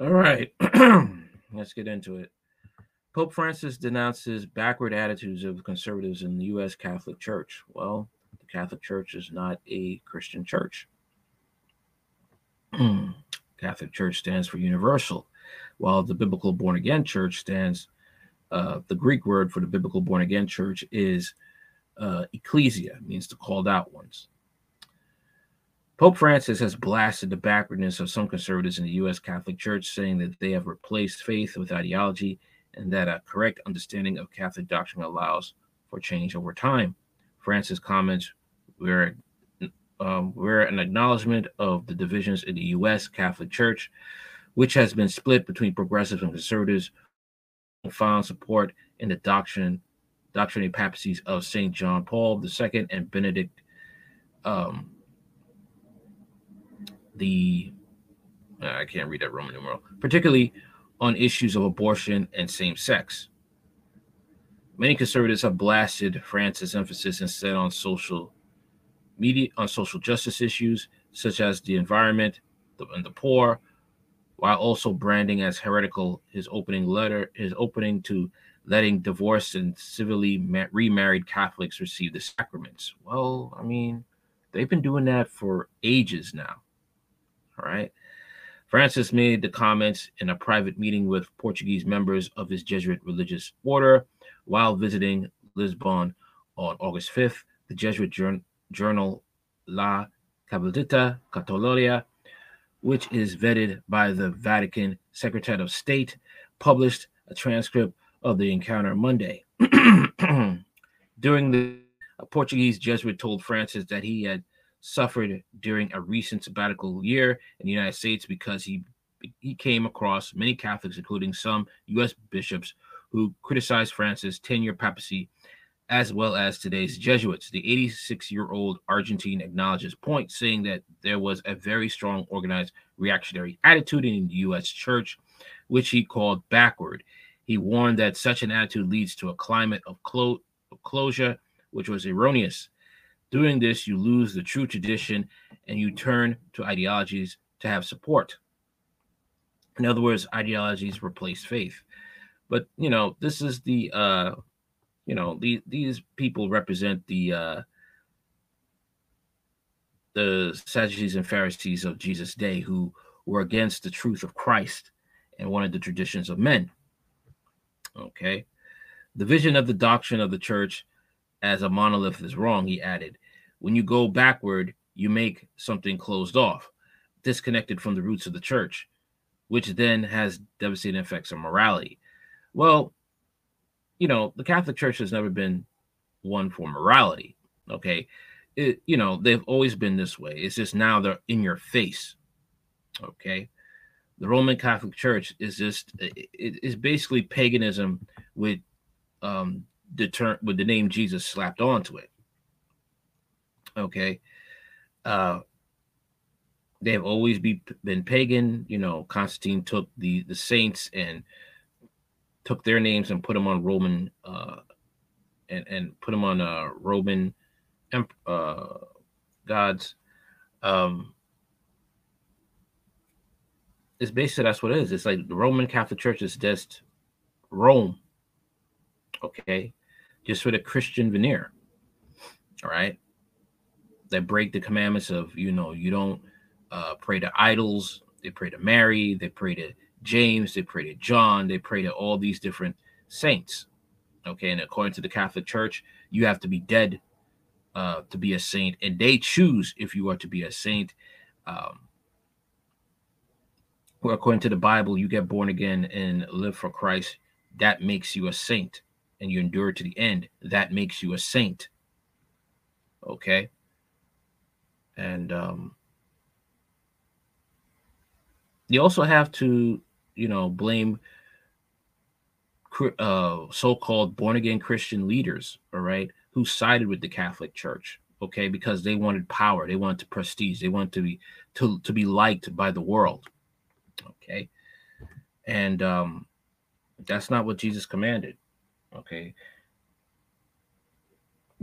All right, let's get into it. Pope Francis denounces backward attitudes of conservatives in the U.S. Catholic Church. Well, the Catholic Church is not a Christian church. Catholic Church stands for universal, while the biblical born again church stands, uh, the Greek word for the biblical born again church is uh, ecclesia, means the called out ones. Pope Francis has blasted the backwardness of some conservatives in the U.S. Catholic Church, saying that they have replaced faith with ideology and that a correct understanding of Catholic doctrine allows for change over time. Francis comments were, um, were an acknowledgement of the divisions in the U.S. Catholic Church, which has been split between progressives and conservatives, found support in the doctrine, doctrinal papacies of St. John Paul II and Benedict um, the uh, I can't read that Roman numeral, particularly on issues of abortion and same sex. Many conservatives have blasted Francis' emphasis instead on social media on social justice issues such as the environment the, and the poor, while also branding as heretical his opening letter, his opening to letting divorced and civilly ma- remarried Catholics receive the sacraments. Well, I mean, they've been doing that for ages now. All right. Francis made the comments in a private meeting with Portuguese members of his Jesuit religious order while visiting Lisbon on August 5th. The Jesuit journal La Cabildita Católica, which is vetted by the Vatican Secretary of State, published a transcript of the encounter Monday. During the Portuguese Jesuit told Francis that he had suffered during a recent sabbatical year in the United States because he he came across many Catholics, including some U.S. bishops, who criticized Francis' 10-year papacy, as well as today's Jesuits. The 86-year-old Argentine acknowledges point, saying that there was a very strong organized reactionary attitude in the U.S. Church, which he called backward. He warned that such an attitude leads to a climate of, clo- of closure, which was erroneous. Doing this, you lose the true tradition and you turn to ideologies to have support. In other words, ideologies replace faith. But you know, this is the uh you know, the, these people represent the uh the Sadducees and Pharisees of Jesus' day who were against the truth of Christ and wanted the traditions of men. Okay. The vision of the doctrine of the church as a monolith is wrong, he added. When you go backward, you make something closed off, disconnected from the roots of the church, which then has devastating effects on morality. Well, you know, the Catholic Church has never been one for morality. Okay. It, you know, they've always been this way. It's just now they're in your face. Okay. The Roman Catholic Church is just it is basically paganism with um the term with the name Jesus slapped onto it. Okay. Uh, they've always be, been pagan. You know, Constantine took the the saints and took their names and put them on Roman uh, and and put them on uh, Roman uh, gods. Um, it's basically that's what it is. It's like the Roman Catholic Church is just Rome, okay, just with a Christian veneer. All right, that break the commandments of you know you don't uh, pray to idols. They pray to Mary. They pray to James. They pray to John. They pray to all these different saints. Okay, and according to the Catholic Church, you have to be dead uh, to be a saint, and they choose if you are to be a saint. Um, well, according to the Bible, you get born again and live for Christ. That makes you a saint, and you endure to the end. That makes you a saint. Okay and um, you also have to, you know, blame uh, so-called born-again Christian leaders, all right, who sided with the Catholic Church, okay, because they wanted power, they wanted prestige, they wanted to be to to be liked by the world, okay, and um, that's not what Jesus commanded, okay.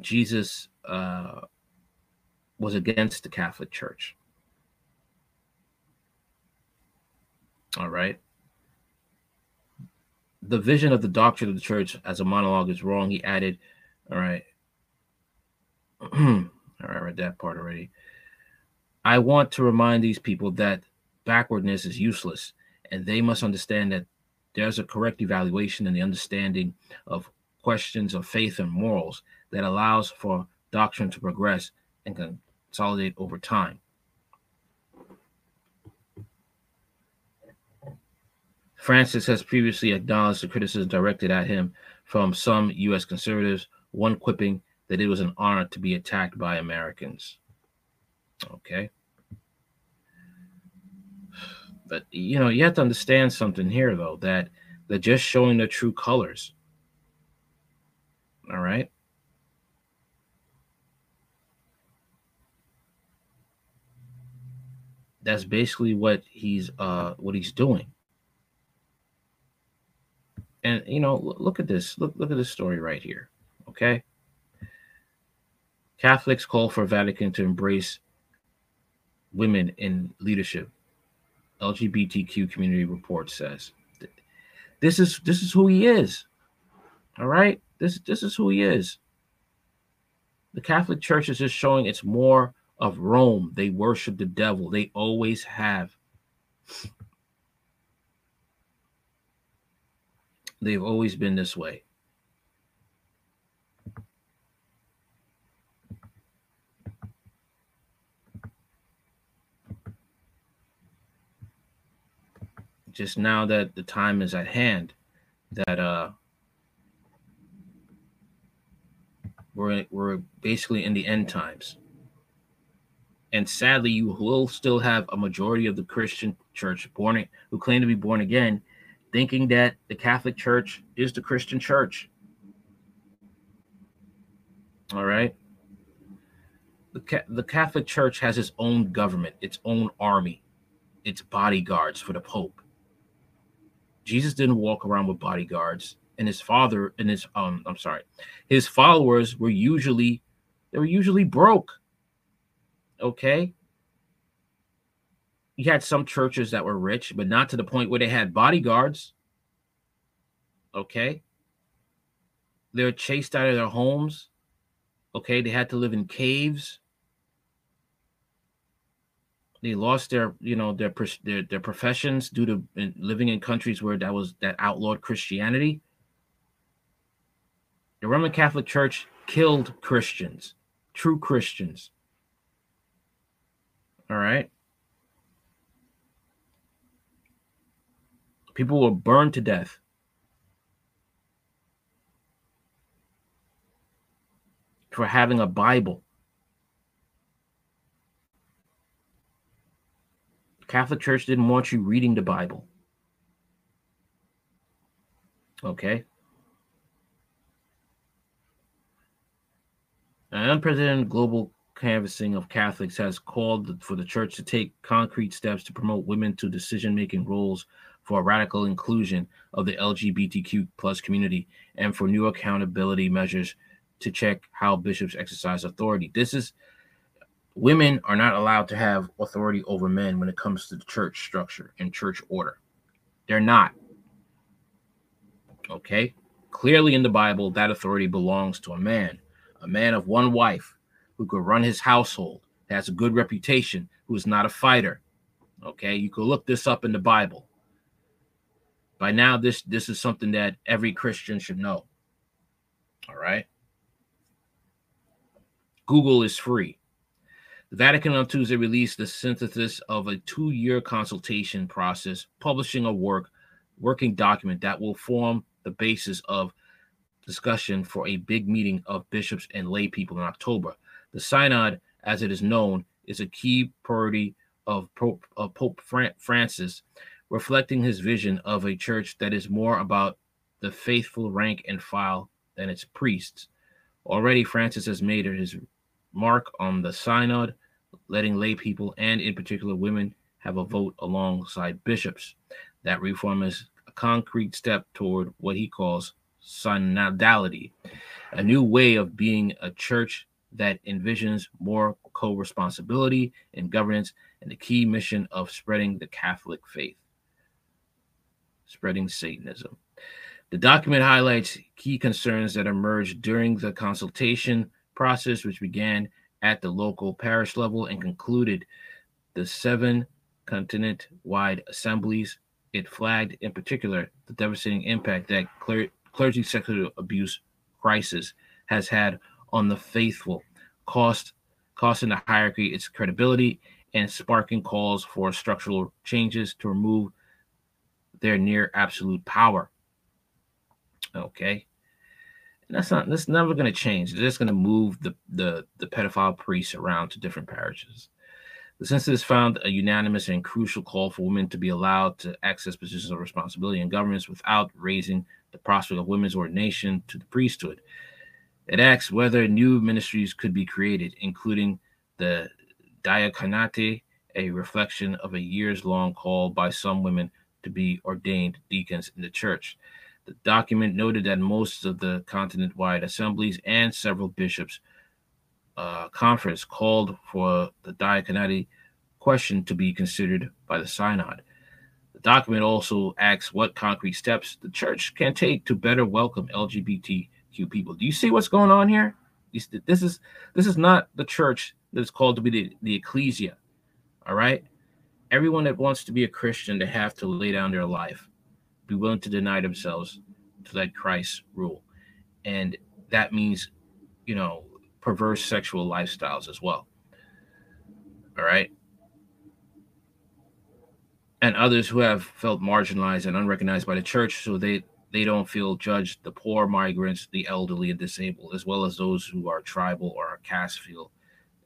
Jesus uh, was against the Catholic Church. All right. The vision of the doctrine of the church as a monologue is wrong. He added, all right. all right, I read that part already. I want to remind these people that backwardness is useless, and they must understand that there's a correct evaluation and the understanding of questions of faith and morals that allows for doctrine to progress and consolidate over time. Francis has previously acknowledged the criticism directed at him from some U.S. conservatives, one quipping that it was an honor to be attacked by Americans. Okay. But you know, you have to understand something here, though, that they're just showing their true colors. All right. That's basically what he's uh what he's doing. And you know, look at this. Look look at this story right here. Okay. Catholics call for Vatican to embrace women in leadership. LGBTQ community report says. This is this is who he is. All right? This this is who he is. The Catholic Church is just showing it's more of Rome. They worship the devil. They always have. They've always been this way. just now that the time is at hand that uh we're we're basically in the end times and sadly you will still have a majority of the christian church born who claim to be born again thinking that the catholic church is the christian church. All right? The, the catholic church has its own government its own army its bodyguards for the pope. Jesus didn't walk around with bodyguards, and his father and his um I'm sorry, his followers were usually they were usually broke. Okay. You had some churches that were rich, but not to the point where they had bodyguards. Okay. They're chased out of their homes. Okay. They had to live in caves they lost their you know their their, their professions due to living in countries where that was that outlawed christianity the roman catholic church killed christians true christians all right people were burned to death for having a bible Catholic Church didn't want you reading the Bible. Okay. An unprecedented global canvassing of Catholics has called for the church to take concrete steps to promote women to decision making roles for a radical inclusion of the LGBTQ plus community and for new accountability measures to check how bishops exercise authority. This is women are not allowed to have authority over men when it comes to the church structure and church order. They're not. Okay? Clearly in the Bible, that authority belongs to a man, a man of one wife who could run his household, has a good reputation, who is not a fighter. Okay? You could look this up in the Bible. By now, this this is something that every Christian should know. All right. Google is free. The Vatican on Tuesday released the synthesis of a two year consultation process, publishing a work working document that will form the basis of discussion for a big meeting of bishops and lay people in October. The Synod, as it is known, is a key priority of Pope, of Pope Francis, reflecting his vision of a church that is more about the faithful rank and file than its priests. Already, Francis has made his mark on the synod, letting lay people and, in particular, women have a vote alongside bishops. That reform is a concrete step toward what he calls synodality, a new way of being a church that envisions more co responsibility in governance and the key mission of spreading the Catholic faith. spreading Satanism. The document highlights key concerns that emerged during the consultation process, which began at the local parish level and concluded the seven continent wide assemblies. It flagged, in particular, the devastating impact that cler- clergy sexual abuse crisis has had on the faithful, cost costing the hierarchy its credibility and sparking calls for structural changes to remove their near absolute power. Okay. And that's not that's never going to change. They're just going to move the, the the pedophile priests around to different parishes. The census found a unanimous and crucial call for women to be allowed to access positions of responsibility in governments without raising the prospect of women's ordination to the priesthood. It asks whether new ministries could be created, including the diaconate, a reflection of a years long call by some women to be ordained deacons in the church. The document noted that most of the continent wide assemblies and several bishops' uh, conference called for the diaconate question to be considered by the synod. The document also asks what concrete steps the church can take to better welcome LGBTQ people. Do you see what's going on here? This is this is not the church that's called to be the, the ecclesia. All right. Everyone that wants to be a Christian, they have to lay down their life, be willing to deny themselves to let Christ rule. And that means, you know, perverse sexual lifestyles as well. All right. And others who have felt marginalized and unrecognized by the church, so they they don't feel judged. The poor, migrants, the elderly, and disabled, as well as those who are tribal or caste feel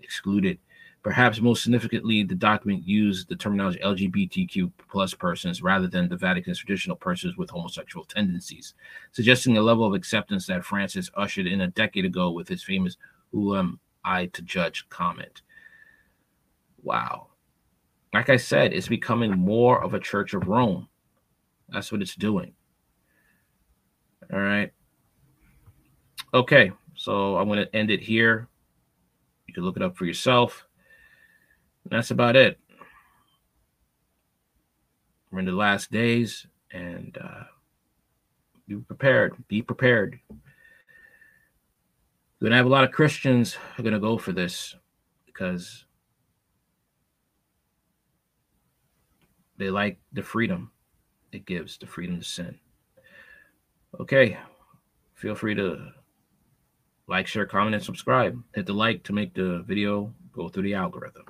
excluded. Perhaps most significantly, the document used the terminology LGBTQ plus persons rather than the Vatican's traditional persons with homosexual tendencies, suggesting a level of acceptance that Francis ushered in a decade ago with his famous "Who am I to judge?" comment. Wow. Like I said, it's becoming more of a Church of Rome. That's what it's doing. All right. Okay, so I'm going to end it here. You can look it up for yourself. And that's about it. We're in the last days, and uh, be prepared. Be prepared. We're gonna have a lot of Christians are gonna go for this because they like the freedom it gives, the freedom to sin. Okay, feel free to like, share, comment, and subscribe. Hit the like to make the video go through the algorithm.